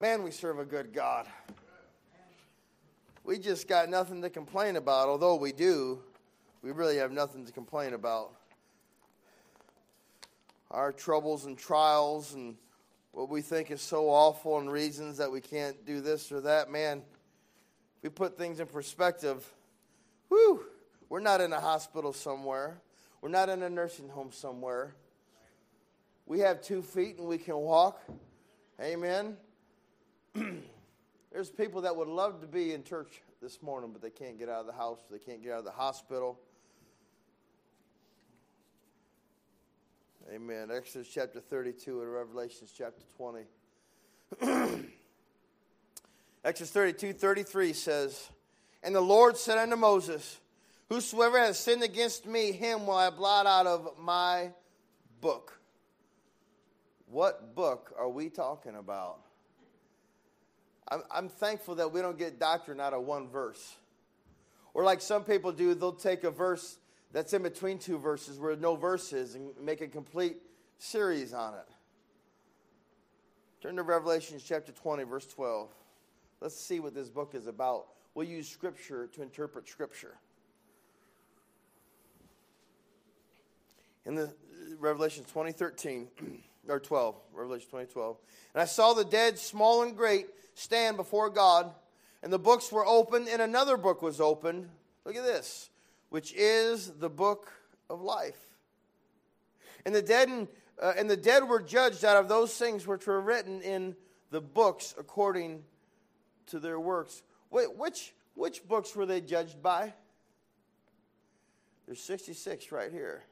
Man, we serve a good God. We just got nothing to complain about, although we do. We really have nothing to complain about. Our troubles and trials and what we think is so awful and reasons that we can't do this or that, man, if we put things in perspective, whew, we're not in a hospital somewhere. We're not in a nursing home somewhere. We have two feet and we can walk. Amen. There's people that would love to be in church this morning, but they can't get out of the house, they can't get out of the hospital. Amen. Exodus chapter 32 and Revelations chapter 20. Exodus 32 33 says, And the Lord said unto Moses, Whosoever has sinned against me, him will I blot out of my book. What book are we talking about? I'm, I'm thankful that we don't get doctrine out of one verse. Or like some people do, they'll take a verse that's in between two verses where no verse is and make a complete series on it. Turn to Revelation chapter 20, verse 12. Let's see what this book is about. We'll use Scripture to interpret Scripture. In the Revelation 2013, or 12, Revelation 2012. And I saw the dead, small and great, stand before God, and the books were opened, and another book was opened. Look at this, which is the book of life. And the dead and, uh, and the dead were judged out of those things which were written in the books according to their works. Wait, which which books were they judged by? There's 66 right here.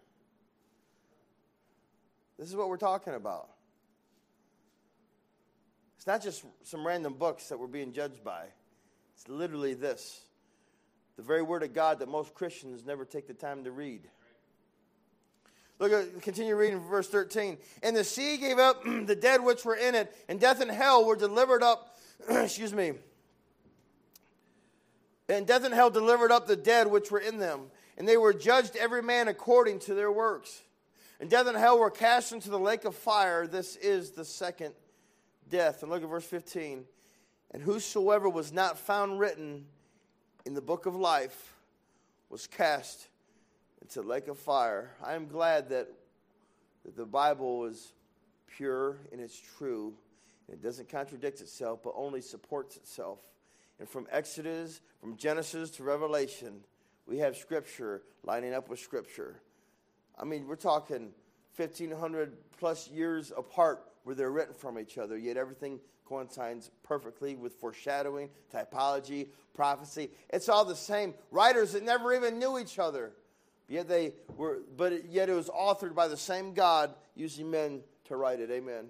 This is what we're talking about. It's not just some random books that we're being judged by. It's literally this the very word of God that most Christians never take the time to read. Look at continue reading verse 13. And the sea gave up the dead which were in it, and death and hell were delivered up, excuse me. And death and hell delivered up the dead which were in them, and they were judged every man according to their works. And death and hell were cast into the lake of fire. This is the second death. And look at verse 15. And whosoever was not found written in the book of life was cast into the lake of fire. I am glad that, that the Bible is pure and it's true. And it doesn't contradict itself, but only supports itself. And from Exodus, from Genesis to Revelation, we have Scripture lining up with Scripture. I mean, we're talking 1,500 plus years apart where they're written from each other, yet everything coincides perfectly with foreshadowing, typology, prophecy. It's all the same. Writers that never even knew each other, yet they were, but yet it was authored by the same God using men to write it. Amen.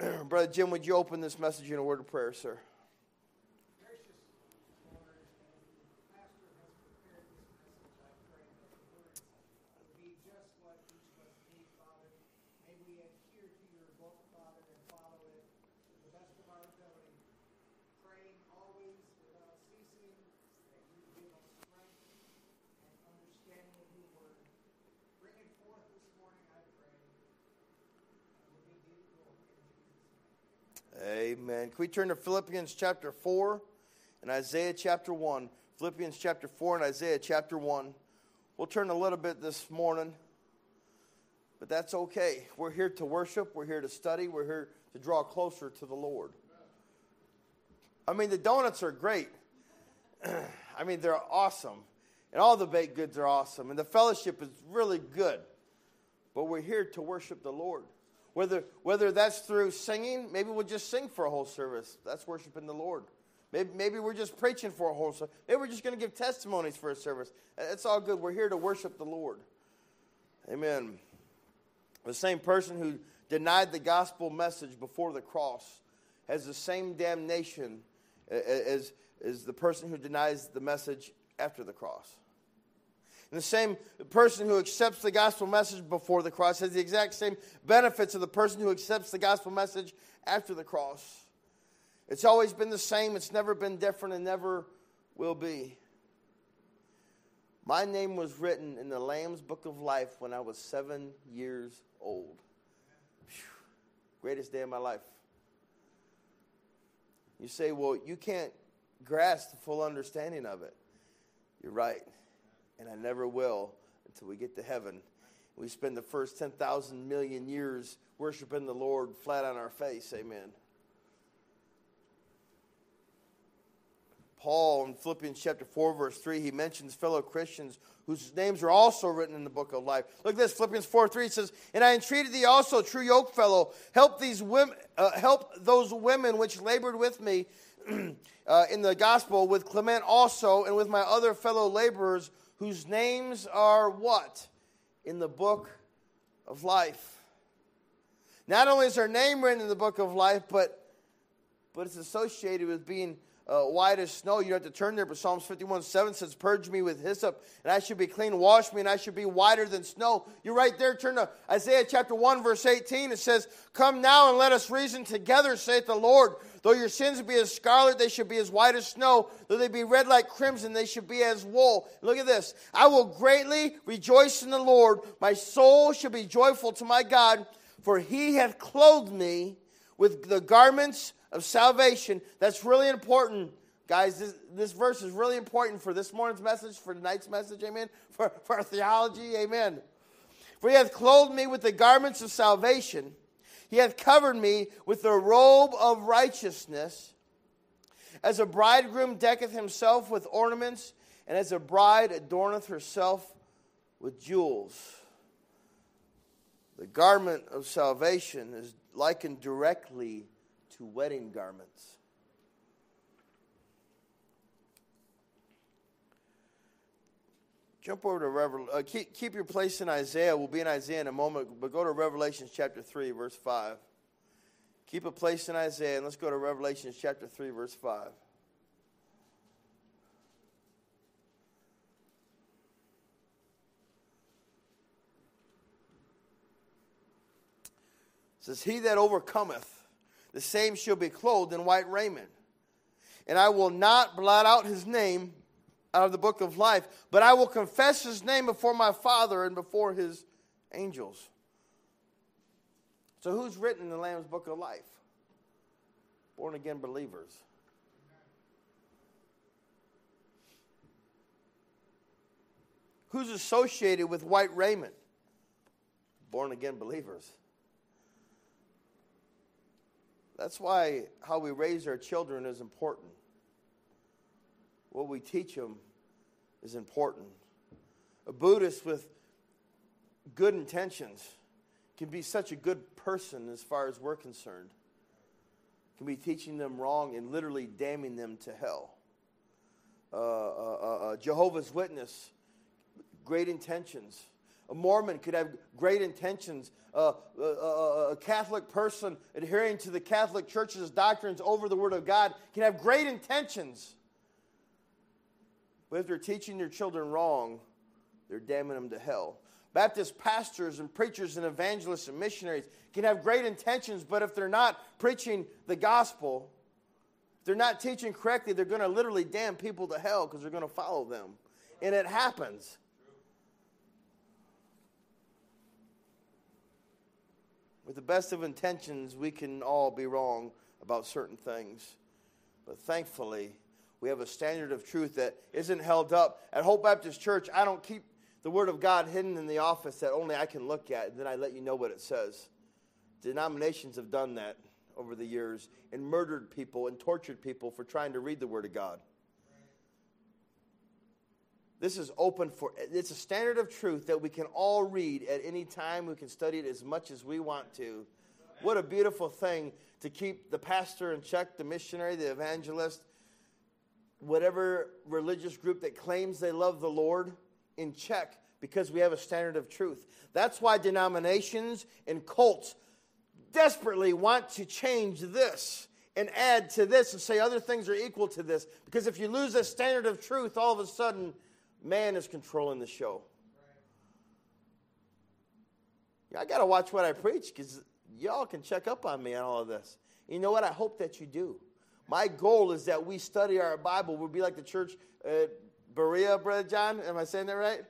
Brother Jim, would you open this message in a word of prayer, sir? Amen. Can we turn to Philippians chapter 4 and Isaiah chapter 1? Philippians chapter 4 and Isaiah chapter 1. We'll turn a little bit this morning, but that's okay. We're here to worship, we're here to study, we're here to draw closer to the Lord. I mean, the donuts are great. I mean, they're awesome. And all the baked goods are awesome. And the fellowship is really good. But we're here to worship the Lord. Whether, whether that's through singing, maybe we'll just sing for a whole service. That's worshiping the Lord. Maybe, maybe we're just preaching for a whole service. Maybe we're just going to give testimonies for a service. It's all good. We're here to worship the Lord. Amen. The same person who denied the gospel message before the cross has the same damnation as, as the person who denies the message after the cross. And the same person who accepts the gospel message before the cross has the exact same benefits of the person who accepts the gospel message after the cross. It's always been the same, it's never been different, and never will be. My name was written in the Lamb's Book of Life when I was seven years old. Whew. Greatest day of my life. You say, well, you can't grasp the full understanding of it. You're right. And I never will until we get to heaven. We spend the first 10,000 million years worshiping the Lord flat on our face. Amen. Paul in Philippians chapter 4, verse 3, he mentions fellow Christians whose names are also written in the book of life. Look at this, Philippians 4, 3 says, And I entreated thee also, true yoke fellow, help these women, uh, help those women which labored with me uh, in the gospel, with Clement also, and with my other fellow laborers, whose names are what? In the book of life. Not only is her name written in the book of life, but, but it's associated with being uh, white as snow. You have to turn there, but Psalms 51 7 says, Purge me with hyssop, and I should be clean. Wash me, and I should be whiter than snow. You're right there. Turn to Isaiah chapter 1, verse 18. It says, Come now and let us reason together, saith the Lord. Though your sins be as scarlet, they should be as white as snow. Though they be red like crimson, they should be as wool. Look at this. I will greatly rejoice in the Lord. My soul shall be joyful to my God, for he hath clothed me with the garments of salvation. That's really important. Guys, this, this verse is really important for this morning's message, for tonight's message, amen, for, for our theology, amen. For he hath clothed me with the garments of salvation, he hath covered me with the robe of righteousness. As a bridegroom decketh himself with ornaments, and as a bride adorneth herself with jewels. The garment of salvation is likened directly to wedding garments. Jump over to Revel. Uh, keep, keep your place in Isaiah. We'll be in Isaiah in a moment, but go to Revelation chapter 3, verse 5. Keep a place in Isaiah, and let's go to Revelation chapter 3, verse 5. It says, He that overcometh the same shall be clothed in white raiment. And I will not blot out his name out of the book of life, but I will confess his name before my Father and before his angels. So, who's written in the Lamb's book of life? Born again believers. Who's associated with white raiment? Born again believers. That's why how we raise our children is important. What we teach them is important. A Buddhist with good intentions can be such a good person as far as we're concerned. Can be teaching them wrong and literally damning them to hell. Uh, uh, uh, uh Jehovah's Witness, great intentions a Mormon could have great intentions. Uh, a, a, a, Catholic person adhering to the Catholic Church's doctrines over the Word of God can have great intentions. But if they're teaching their children wrong, they're damning them to hell. Baptist pastors and preachers and evangelists and missionaries can have great intentions, but if they're not preaching the gospel, if they're not teaching correctly, they're going to literally damn people to hell because they're going to follow them. And it happens. With the best of intentions, we can all be wrong about certain things. But thankfully, we have a standard of truth that isn't held up. At Hope Baptist Church, I don't keep the Word of God hidden in the office that only I can look at, and then I let you know what it says. Denominations have done that over the years and murdered people and tortured people for trying to read the Word of God. This is open for, it's a standard of truth that we can all read at any time. We can study it as much as we want to. What a beautiful thing to keep the pastor in check, the missionary, the evangelist, whatever religious group that claims they love the Lord in check because we have a standard of truth. That's why denominations and cults desperately want to change this and add to this and say other things are equal to this. Because if you lose a standard of truth, all of a sudden man is controlling the show. I got to watch what I preach because y'all can check up on me on all of this. You know what? I hope that you do. My goal is that we study our Bible. We'll be like the church at Berea, Brother John. Am I saying that right?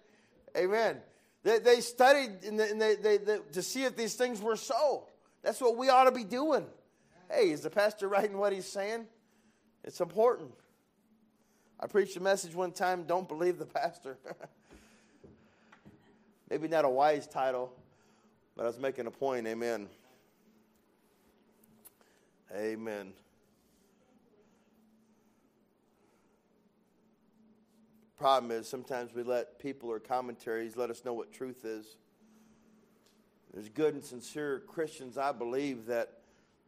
Amen. They, they studied and they, they, they, to see if these things were so. That's what we ought to be doing. Hey, is the pastor right in what he's saying? It's important. I preached a message one time don't believe the pastor. Maybe not a wise title, but I was making a point. Amen. Amen. Problem is, sometimes we let people or commentaries let us know what truth is. There's good and sincere Christians, I believe, that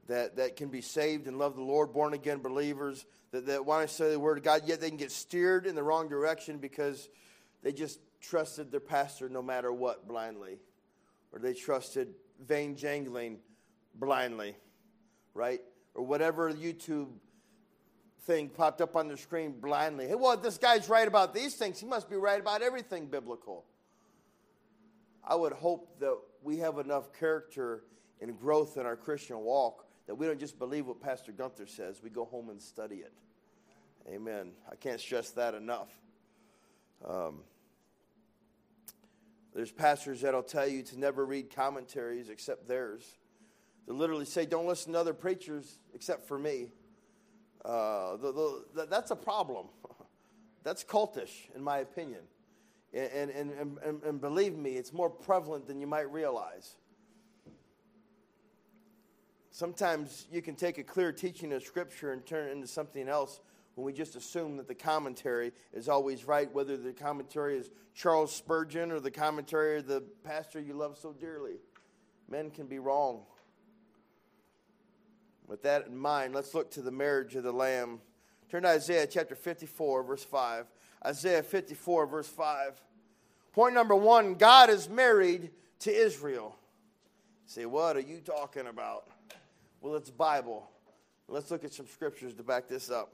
that, that can be saved and love the Lord, born again believers that, that want to say the word of God, yet they can get steered in the wrong direction because they just trusted their pastor no matter what blindly, or they trusted vain jangling blindly, right? Or whatever YouTube thing popped up on the screen blindly. Hey, well, this guy's right about these things. He must be right about everything biblical. I would hope that we have enough character and growth in our Christian walk that we don't just believe what Pastor Gunther says, we go home and study it. Amen. I can't stress that enough. Um, there's pastors that'll tell you to never read commentaries except theirs. They literally say, don't listen to other preachers except for me. Uh, the, the, that's a problem. that's cultish, in my opinion. And, and, and, and, believe me, it's more prevalent than you might realize. Sometimes you can take a clear teaching of Scripture and turn it into something else when we just assume that the commentary is always right, whether the commentary is Charles Spurgeon or the commentary of the pastor you love so dearly. Men can be wrong. With that in mind, let's look to the marriage of the Lamb. Turn to Isaiah chapter 54, verse 5. Isaiah 54, verse 5. Point number one God is married to Israel. Say, what are you talking about? Well, it's Bible. Let's look at some scriptures to back this up.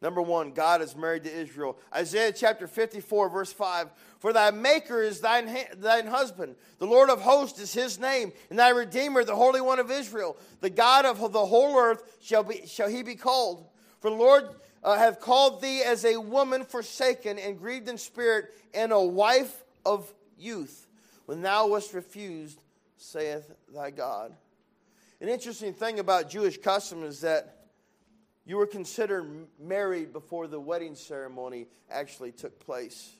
Number one, God is married to Israel. Isaiah chapter 54, verse 5. For thy maker is thine, thine husband. The Lord of hosts is his name. And thy redeemer, the Holy One of Israel. The God of the whole earth shall, be, shall he be called. For the Lord uh, hath called thee as a woman forsaken and grieved in spirit, and a wife of youth. When thou wast refused, saith thy God. An interesting thing about Jewish custom is that you were considered married before the wedding ceremony actually took place.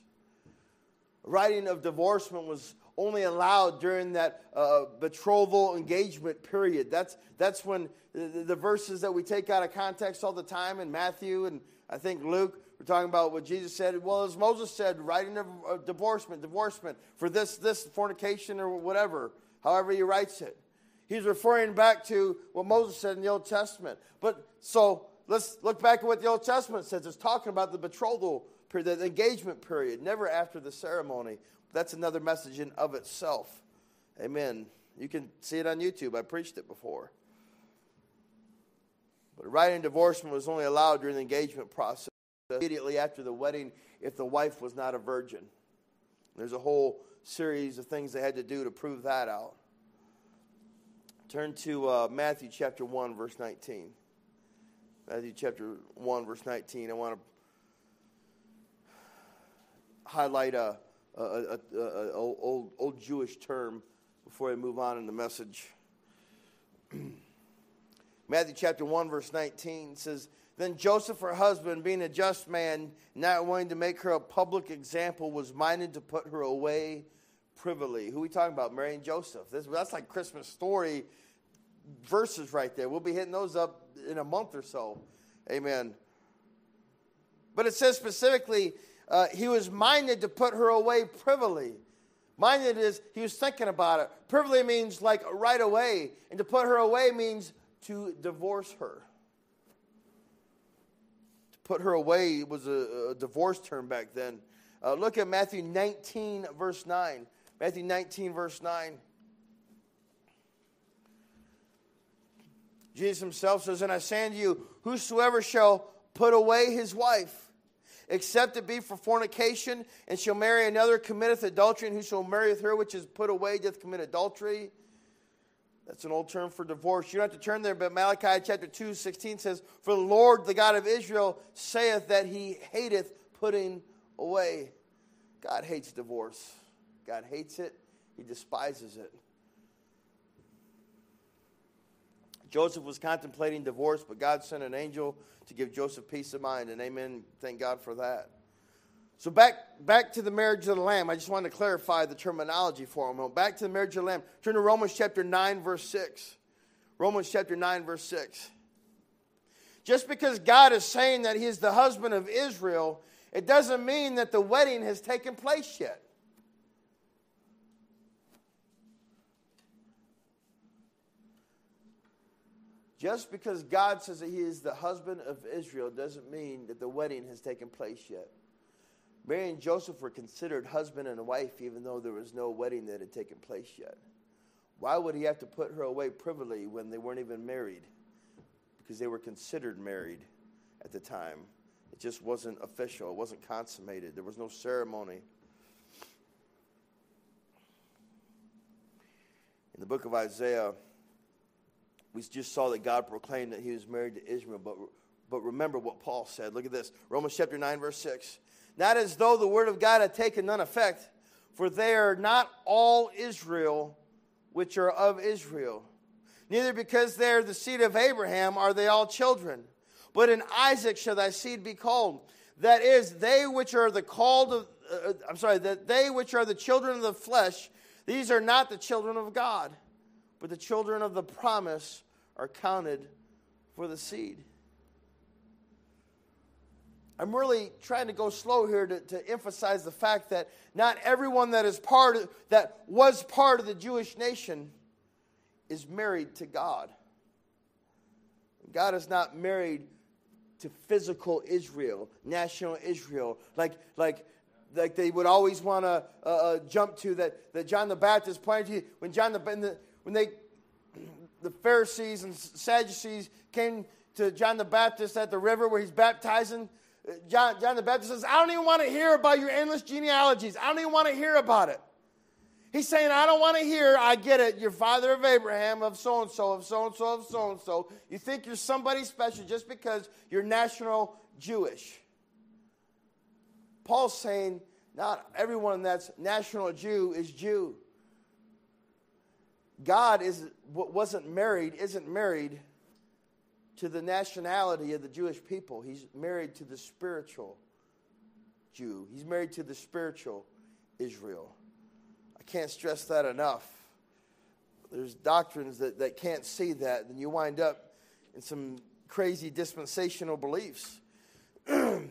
Writing of divorcement was only allowed during that uh, betrothal engagement period. That's, that's when the, the, verses that we take out of context all the time in Matthew and I think Luke, we're talking about what Jesus said. Well, as Moses said, writing of uh, divorcement, divorcement for this, this fornication or whatever, however he writes it. He's referring back to what Moses said in the Old Testament. But so let's look back at what the Old Testament says. It's talking about the betrothal period, the engagement period, never after the ceremony. That's another message in of itself. Amen. You can see it on YouTube. I preached it before. But writing divorcement was only allowed during the engagement process, immediately after the wedding, if the wife was not a virgin. There's a whole series of things they had to do to prove that out. Turn to uh, Matthew chapter 1, verse 19. Matthew chapter 1, verse 19. I want to highlight a, a, a, a, old, old Jewish term before I move on in the message. Matthew chapter 1, verse 19 says, Then Joseph, her husband, being a just man, not wanting to make her a public example, was minded to put her away privily. Who we talking about? Mary and Joseph. This, that's like Christmas story verses right there. We'll be hitting those up in a month or so. Amen. But it says specifically, uh, he was minded to put her away privily. Minded is he was thinking about it. Privily means like right away, and to put her away means to divorce her. To put her away was a, a divorce term back then. Uh, look at Matthew 19, verse 9. Matthew 19, verse 9. Jesus himself says, And I say unto you, whosoever shall put away his wife, except it be for fornication, and shall marry another, committeth adultery, and who shall marry her which is put away doth commit adultery. That's an old term for divorce. You don't have to turn there, but Malachi chapter 2, 16 says, For the Lord, the God of Israel, saith that he hateth putting away. God hates divorce. God hates it. He despises it. Joseph was contemplating divorce, but God sent an angel to give Joseph peace of mind, and amen. Thank God for that. So back back to the marriage of the lamb. I just wanted to clarify the terminology for a moment. Back to the marriage of the lamb. Turn to Romans chapter 9 verse 6. Romans chapter 9 verse 6. Just because God is saying that he is the husband of Israel, it doesn't mean that the wedding has taken place yet. Just because God says that he is the husband of Israel doesn't mean that the wedding has taken place yet. Mary and Joseph were considered husband and wife even though there was no wedding that had taken place yet. Why would he have to put her away privily when they weren't even married? Because they were considered married at the time. It just wasn't official, it wasn't consummated, there was no ceremony. In the book of Isaiah, we just saw that God proclaimed that he was married to Israel, but, but remember what Paul said. Look at this Romans chapter 9, verse 6. Not as though the word of God had taken none effect, for they are not all Israel which are of Israel. Neither because they are the seed of Abraham are they all children. But in Isaac shall thy seed be called. That is, they which are the called of, uh, I'm sorry, that they which are the children of the flesh, these are not the children of God, but the children of the promise are counted for the seed. I'm really trying to go slow here to, to emphasize the fact that not everyone that is part of, that was part of the Jewish nation is married to God. God is not married to physical Israel, national Israel, like like like they would always want to uh, uh, jump to that, that John the Baptist pointed to when John the, the when they the Pharisees and Sadducees came to John the Baptist at the river where he's baptizing uh, John, John the Baptist says, I don't even want to hear about your endless genealogies. I don't even want to hear about it. He's saying, I don't want to hear, I get it, you're father of Abraham, of so and so, of so and so, of so and so. You think you're somebody special just because you're national Jewish. Paul's saying, not everyone that's national Jew is Jew. God is, wasn't married, isn't married to the nationality of the Jewish people. He's married to the spiritual Jew, he's married to the spiritual Israel. I can't stress that enough. There's doctrines that, that can't see that, and you wind up in some crazy dispensational beliefs. Amen.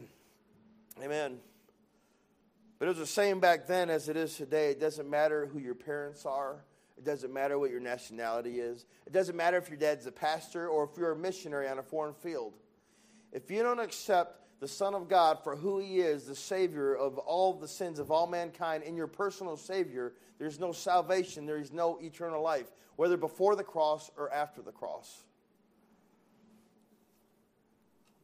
But it was the same back then as it is today. It doesn't matter who your parents are. It doesn't matter what your nationality is. It doesn't matter if your dad's a pastor or if you're a missionary on a foreign field. If you don't accept the Son of God for who He is, the Savior of all the sins of all mankind, in your personal Savior, there's no salvation, there is no eternal life, whether before the cross or after the cross.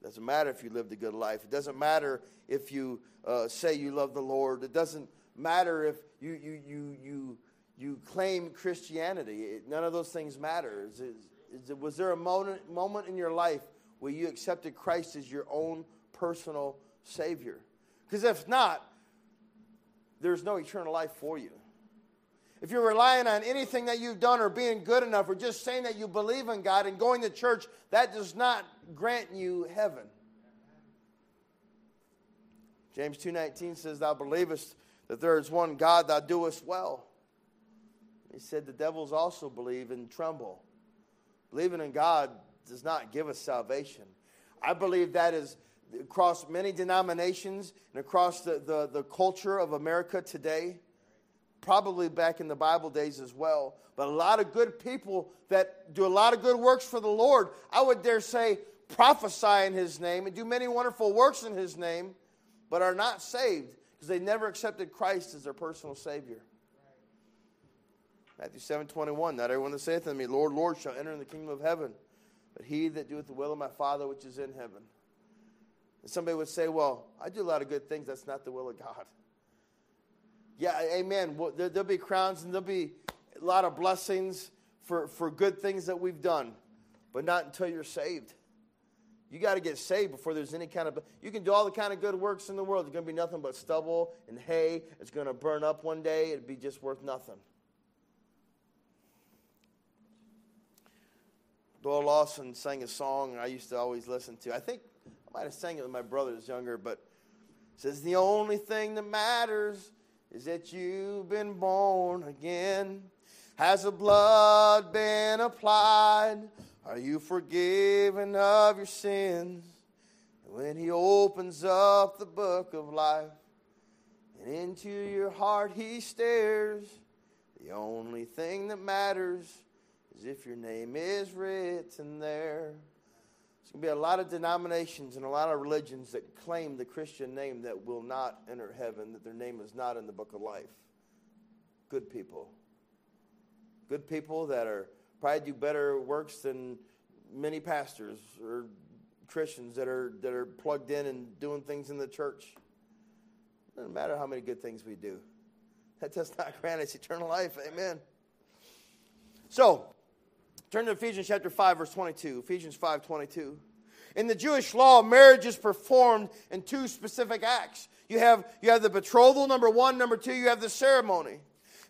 It doesn't matter if you lived a good life. It doesn't matter if you uh, say you love the Lord. It doesn't matter if you, you, you, you you claim Christianity. None of those things matter. Is, is, was there a moment, moment in your life where you accepted Christ as your own personal Savior? Because if not, there's no eternal life for you. If you're relying on anything that you've done or being good enough or just saying that you believe in God and going to church, that does not grant you heaven. James 2:19 says thou believest that there is one God thou doest well. He said the devils also believe and tremble. Believing in God does not give us salvation. I believe that is across many denominations and across the, the, the culture of America today, probably back in the Bible days as well. But a lot of good people that do a lot of good works for the Lord, I would dare say, prophesy in His name and do many wonderful works in His name, but are not saved because they never accepted Christ as their personal Savior. Matthew 7 21. Not everyone that saith unto me, Lord, Lord, shall enter in the kingdom of heaven, but he that doeth the will of my Father which is in heaven. And somebody would say, Well, I do a lot of good things. That's not the will of God. Yeah, amen. Well, there, will be crowns and there'll be a lot of blessings for, for good things that we've done, but not until you're saved. You got to get saved before there's any kind of. You can do all the kind of good works in the world. It's going to be nothing but stubble and hay. It's going to burn up one day. It'd be just worth nothing. Doyle Lawson sang a song I used to always listen to. I think I might have sang it when my brother was younger, but says, The only thing that matters is that you've been born again. Has the blood been applied? Are you forgiven of your sins? When He opens up the book of life and into your heart He stares, the only thing that matters is if your name is written there. There's going to be a lot of denominations and a lot of religions that claim the Christian name that will not enter heaven, that their name is not in the book of life. Good people. Good people that are probably do better works than many pastors or Christians that are that are plugged in and doing things in the church. It Doesn't matter how many good things we do. That does not grant us eternal life. Amen. So, turn to Ephesians chapter 5, verse 22. Ephesians 5, 22. In the Jewish law, marriage is performed in two specific acts. You have, you have the betrothal, number one. Number two, you have the ceremony.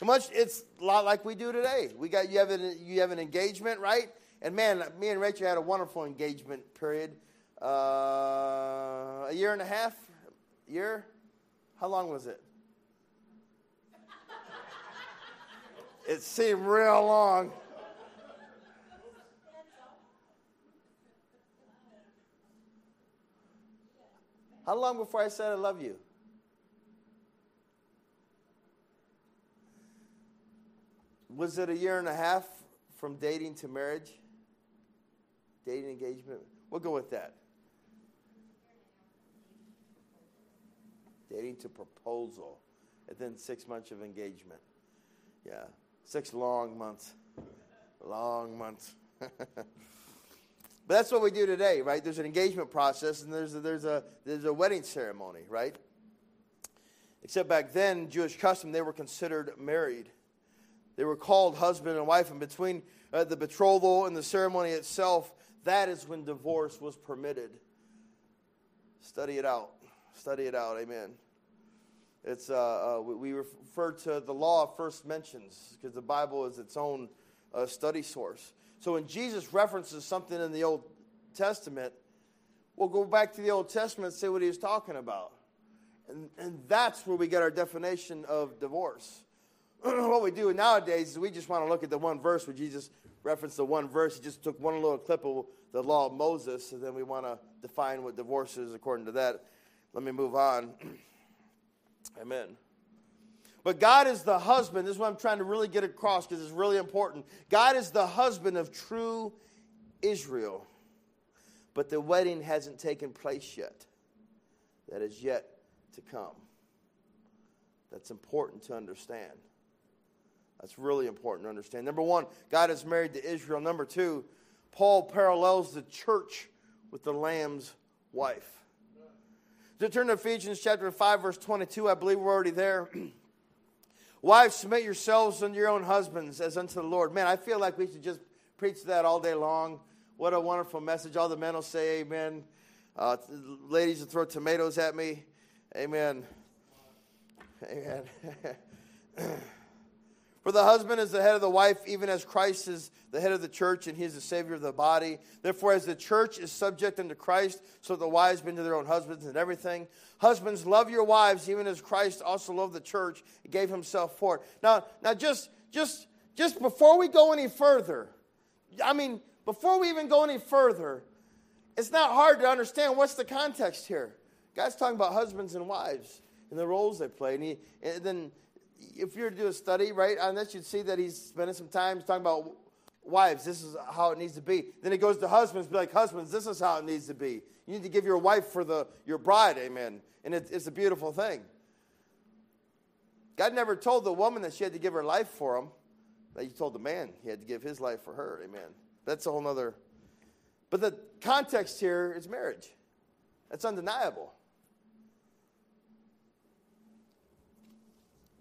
And much, it's a lot like we do today. We got, you, have an, you have an engagement, right? And man, me and Rachel had a wonderful engagement period. Uh, a year and a half? Year? How long was it? It seemed real long. How long before I said I love you? Was it a year and a half from dating to marriage? Dating engagement? We'll go with that. Dating to proposal, and then six months of engagement. Yeah, six long months. Long months. but that's what we do today, right? There's an engagement process and there's a, there's a, there's a wedding ceremony, right? Except back then, Jewish custom, they were considered married. They were called husband and wife, and between uh, the betrothal and the ceremony itself, that is when divorce was permitted. Study it out. Study it out. Amen. It's uh, uh, we refer to the law of first mentions because the Bible is its own uh, study source. So when Jesus references something in the Old Testament, we'll go back to the Old Testament and see what he was talking about, and and that's where we get our definition of divorce. what we do nowadays is we just want to look at the one verse where Jesus referenced the one verse. He just took one little clip of the law of Moses, and then we want to define what divorce is according to that. Let me move on. Amen. But God is the husband. This is what I'm trying to really get across because it's really important. God is the husband of true Israel. But the wedding hasn't taken place yet. That is yet to come. That's important to understand. That's really important to understand. Number one, God is married to Israel. Number two, Paul parallels the church with the Lamb's wife. To turn to Ephesians chapter 5, verse 22, I believe we're already there. Wives, submit yourselves unto your own husbands as unto the Lord. Man, I feel like we should just preach that all day long. What a wonderful message. All the men will say amen. Uh, ladies will throw tomatoes at me. Amen. Amen. For the husband is the head of the wife, even as Christ is the head of the church, and he is the Savior of the body. Therefore, as the church is subject unto Christ, so the wives be to their own husbands and everything. Husbands, love your wives, even as Christ also loved the church and gave himself for it. Now, now just, just, just before we go any further, I mean, before we even go any further, it's not hard to understand what's the context here. God's talking about husbands and wives and the roles they play. And, he, and then if you were to do a study, right, on this, you'd see that he's spending some time talking about wives, this is how it needs to be. Then it goes to husbands, be like, husbands, this is how it needs to be. You need to give your wife for the your bride, amen. And it, it's a beautiful thing. God never told the woman that she had to give her life for him. That he told the man he had to give his life for her, amen. That's a whole nother. But the context here is marriage. That's undeniable.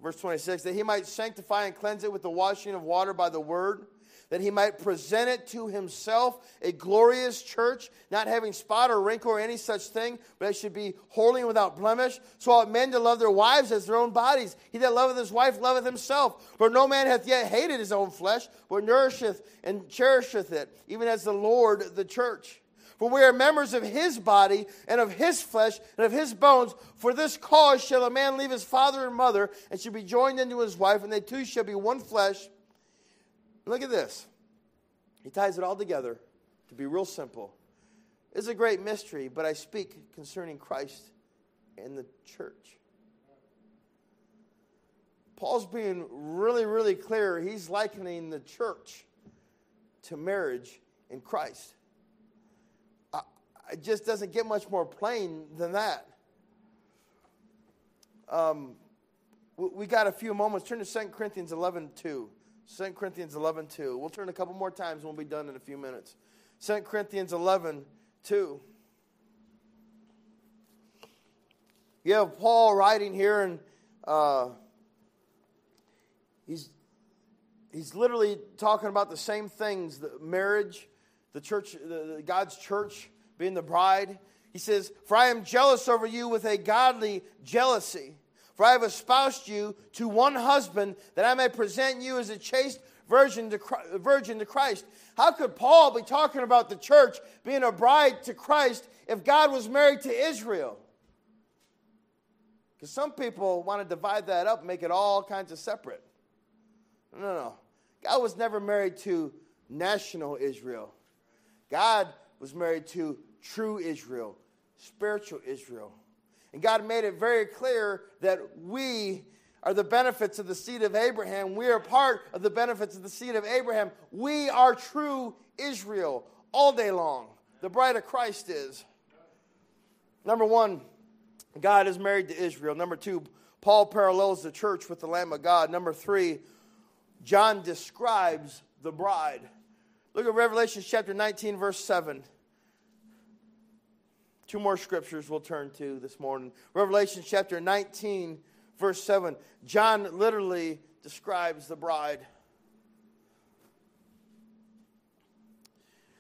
Verse 26, that he might sanctify and cleanse it with the washing of water by the word, that he might present it to himself a glorious church, not having spot or wrinkle or any such thing, but it should be holy and without blemish. So ought men to love their wives as their own bodies. He that loveth his wife loveth himself. For no man hath yet hated his own flesh, but nourisheth and cherisheth it, even as the Lord the church. For we are members of his body and of his flesh and of his bones. For this cause shall a man leave his father and mother and shall be joined unto his wife, and they two shall be one flesh. Look at this. He ties it all together to be real simple. It's a great mystery, but I speak concerning Christ and the church. Paul's being really, really clear. He's likening the church to marriage in Christ it just doesn't get much more plain than that. Um, we got a few moments. Turn to 2 Corinthians 11 2. 2 Corinthians 11 2. We'll turn a couple more times we'll be done in a few minutes. 2 Corinthians 11 2. You have Paul writing here, and uh, he's, he's literally talking about the same things the marriage, the church, the, the God's church being the bride. He says, For I am jealous over you with a godly jealousy. For I have espoused you to one husband, that I may present you as a chaste virgin to, virgin to Christ. How could Paul be talking about the church being a bride to Christ if God was married to Israel? Because some people want to divide that up, make it all kinds of separate. No, no, no. God was never married to national Israel. God was married to true Israel, spiritual Israel. And God made it very clear that we are the benefits of the seed of Abraham. We are part of the benefits of the seed of Abraham. We are true Israel all day long. The bride of Christ is. Number one, God is married to Israel. Number two, Paul parallels the church with the Lamb of God. Number three, John describes the bride. Look at Revelation chapter 19, verse 7. Two more scriptures we'll turn to this morning. Revelation chapter 19, verse 7. John literally describes the bride.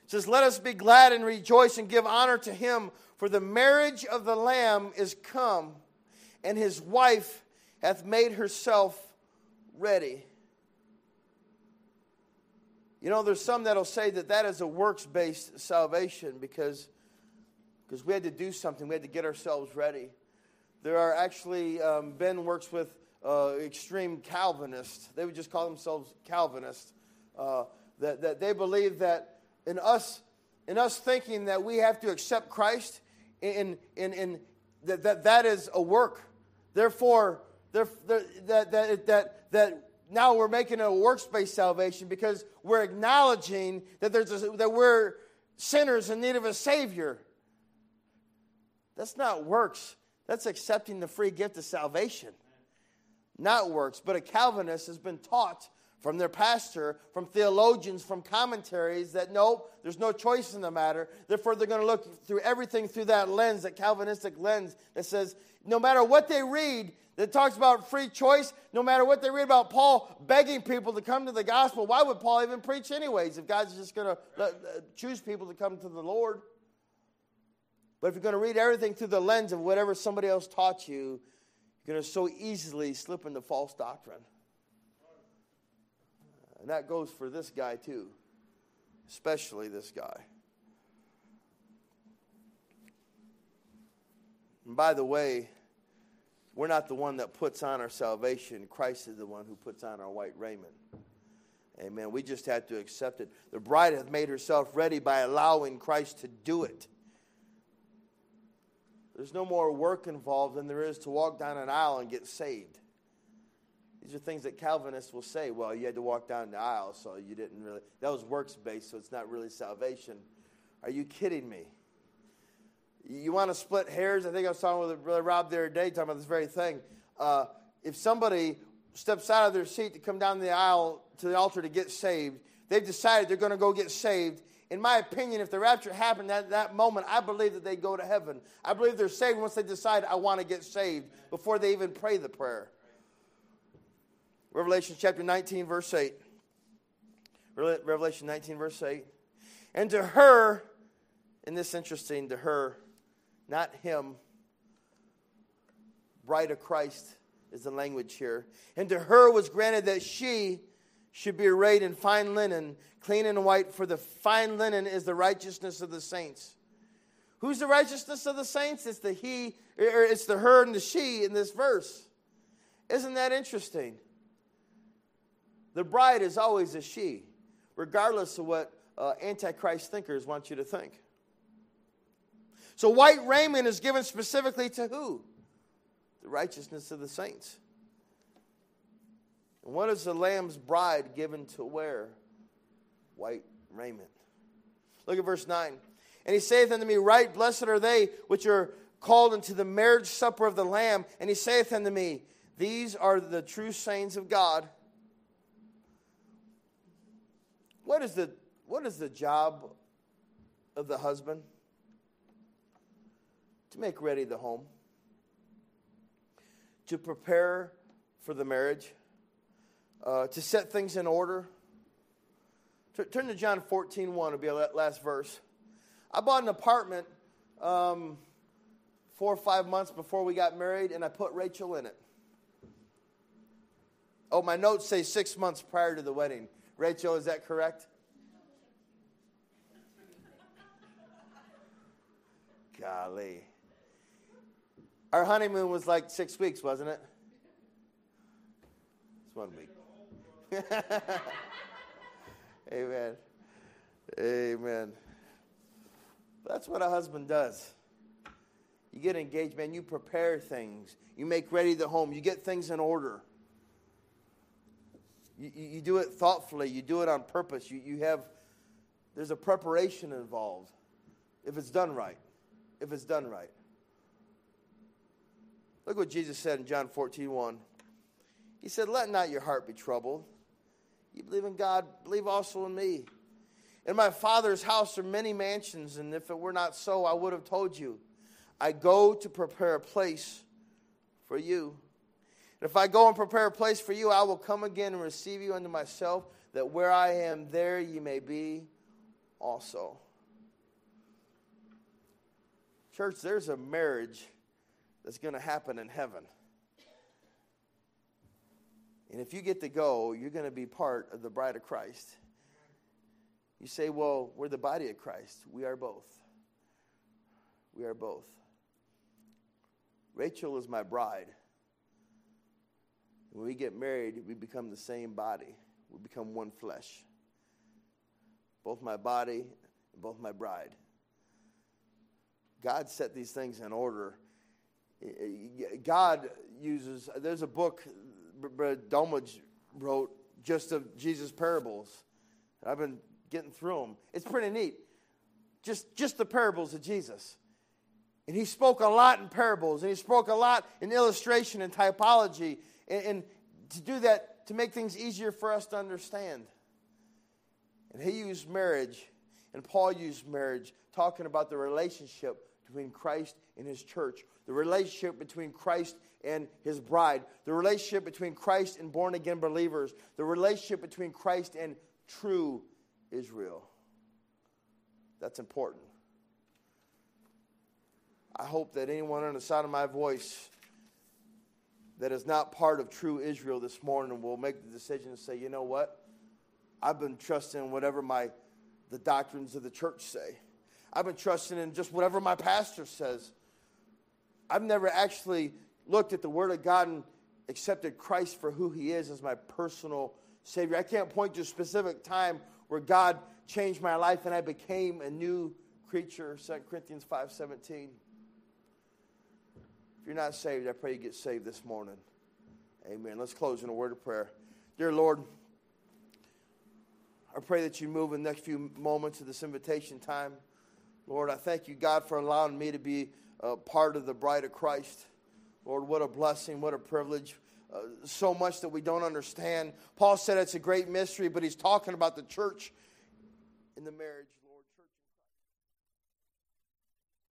It says, Let us be glad and rejoice and give honor to him, for the marriage of the Lamb is come, and his wife hath made herself ready. You know, there's some that'll say that that is a works based salvation because because we had to do something. We had to get ourselves ready. There are actually, um, Ben works with uh, extreme Calvinists. They would just call themselves Calvinists. Uh, that, that they believe that in us, in us thinking that we have to accept Christ, in, in, in, that, that that is a work. Therefore, there, that, that, that, that now we're making a works-based salvation because we're acknowledging that, there's a, that we're sinners in need of a Savior. That's not works. That's accepting the free gift of salvation. Not works. But a Calvinist has been taught from their pastor, from theologians, from commentaries that nope, there's no choice in the matter. Therefore, they're going to look through everything through that lens, that Calvinistic lens that says no matter what they read, that talks about free choice, no matter what they read about Paul begging people to come to the gospel, why would Paul even preach anyways if God's just going to uh, choose people to come to the Lord? But if you're going to read everything through the lens of whatever somebody else taught you, you're going to so easily slip into false doctrine. And that goes for this guy too, especially this guy. And by the way, we're not the one that puts on our salvation. Christ is the one who puts on our white raiment. Amen. We just have to accept it. The bride hath made herself ready by allowing Christ to do it. There's no more work involved than there is to walk down an aisle and get saved. These are things that Calvinists will say, well, you had to walk down the aisle, so you didn't really. That was works based, so it's not really salvation. Are you kidding me? You want to split hairs? I think I was talking with Brother Rob the other day, talking about this very thing. Uh, if somebody steps out of their seat to come down the aisle to the altar to get saved, they've decided they're going to go get saved, in my opinion, if the rapture happened at that moment, I believe that they go to heaven. I believe they're saved once they decide, I want to get saved, before they even pray the prayer. Revelation chapter 19, verse 8. Revelation 19, verse 8. And to her, and this interesting, to her, not him, bride of Christ is the language here. And to her was granted that she should be arrayed in fine linen, clean and white, for the fine linen is the righteousness of the saints. Who's the righteousness of the saints? It's the he, or it's the her and the she in this verse. Isn't that interesting? The bride is always a she, regardless of what uh, Antichrist thinkers want you to think. So, white raiment is given specifically to who? The righteousness of the saints. And what is the Lamb's bride given to wear? White raiment. Look at verse 9. And he saith unto me, Write, blessed are they which are called into the marriage supper of the Lamb. And he saith unto me, These are the true saints of God. What is the, what is the job of the husband? To make ready the home, to prepare for the marriage, uh, to set things in order. Turn to John 14 1, it'll be our last verse. I bought an apartment um, four or five months before we got married, and I put Rachel in it. Oh, my notes say six months prior to the wedding. Rachel, is that correct? Golly. Our honeymoon was like six weeks, wasn't it? It's one week. Amen. Amen. That's what a husband does. You get engaged, man. You prepare things. You make ready the home. You get things in order. You, you, you do it thoughtfully. You do it on purpose. You, you have, there's a preparation involved if it's done right. If it's done right. Look what Jesus said in John 14, 1. He said, Let not your heart be troubled. You believe in God, believe also in me. In my Father's house are many mansions, and if it were not so, I would have told you. I go to prepare a place for you. And if I go and prepare a place for you, I will come again and receive you unto myself, that where I am, there you may be also. Church, there's a marriage that's going to happen in heaven. And if you get to go, you're going to be part of the bride of Christ. You say, well, we're the body of Christ. We are both. We are both. Rachel is my bride. When we get married, we become the same body. We become one flesh. Both my body and both my bride. God set these things in order. God uses, there's a book Brother Dolmage wrote just of Jesus' parables. I've been getting through them. It's pretty neat. Just, just the parables of Jesus. And he spoke a lot in parables, and he spoke a lot in illustration and typology, and, and to do that, to make things easier for us to understand. And he used marriage, and Paul used marriage, talking about the relationship between Christ and his church, the relationship between Christ and his bride, the relationship between Christ and born again believers, the relationship between Christ and true Israel. That's important. I hope that anyone on the side of my voice that is not part of true Israel this morning will make the decision to say, you know what? I've been trusting whatever my the doctrines of the church say. I've been trusting in just whatever my pastor says. I've never actually looked at the Word of God and accepted Christ for who He is as my personal Savior. I can't point to a specific time where God changed my life and I became a new creature. 2 Corinthians 5.17. If you're not saved, I pray you get saved this morning. Amen. Let's close in a word of prayer. Dear Lord, I pray that you move in the next few moments of this invitation time. Lord, I thank you, God, for allowing me to be a part of the bride of Christ. Lord, what a blessing, what a privilege. Uh, so much that we don't understand. Paul said it's a great mystery, but he's talking about the church in the marriage.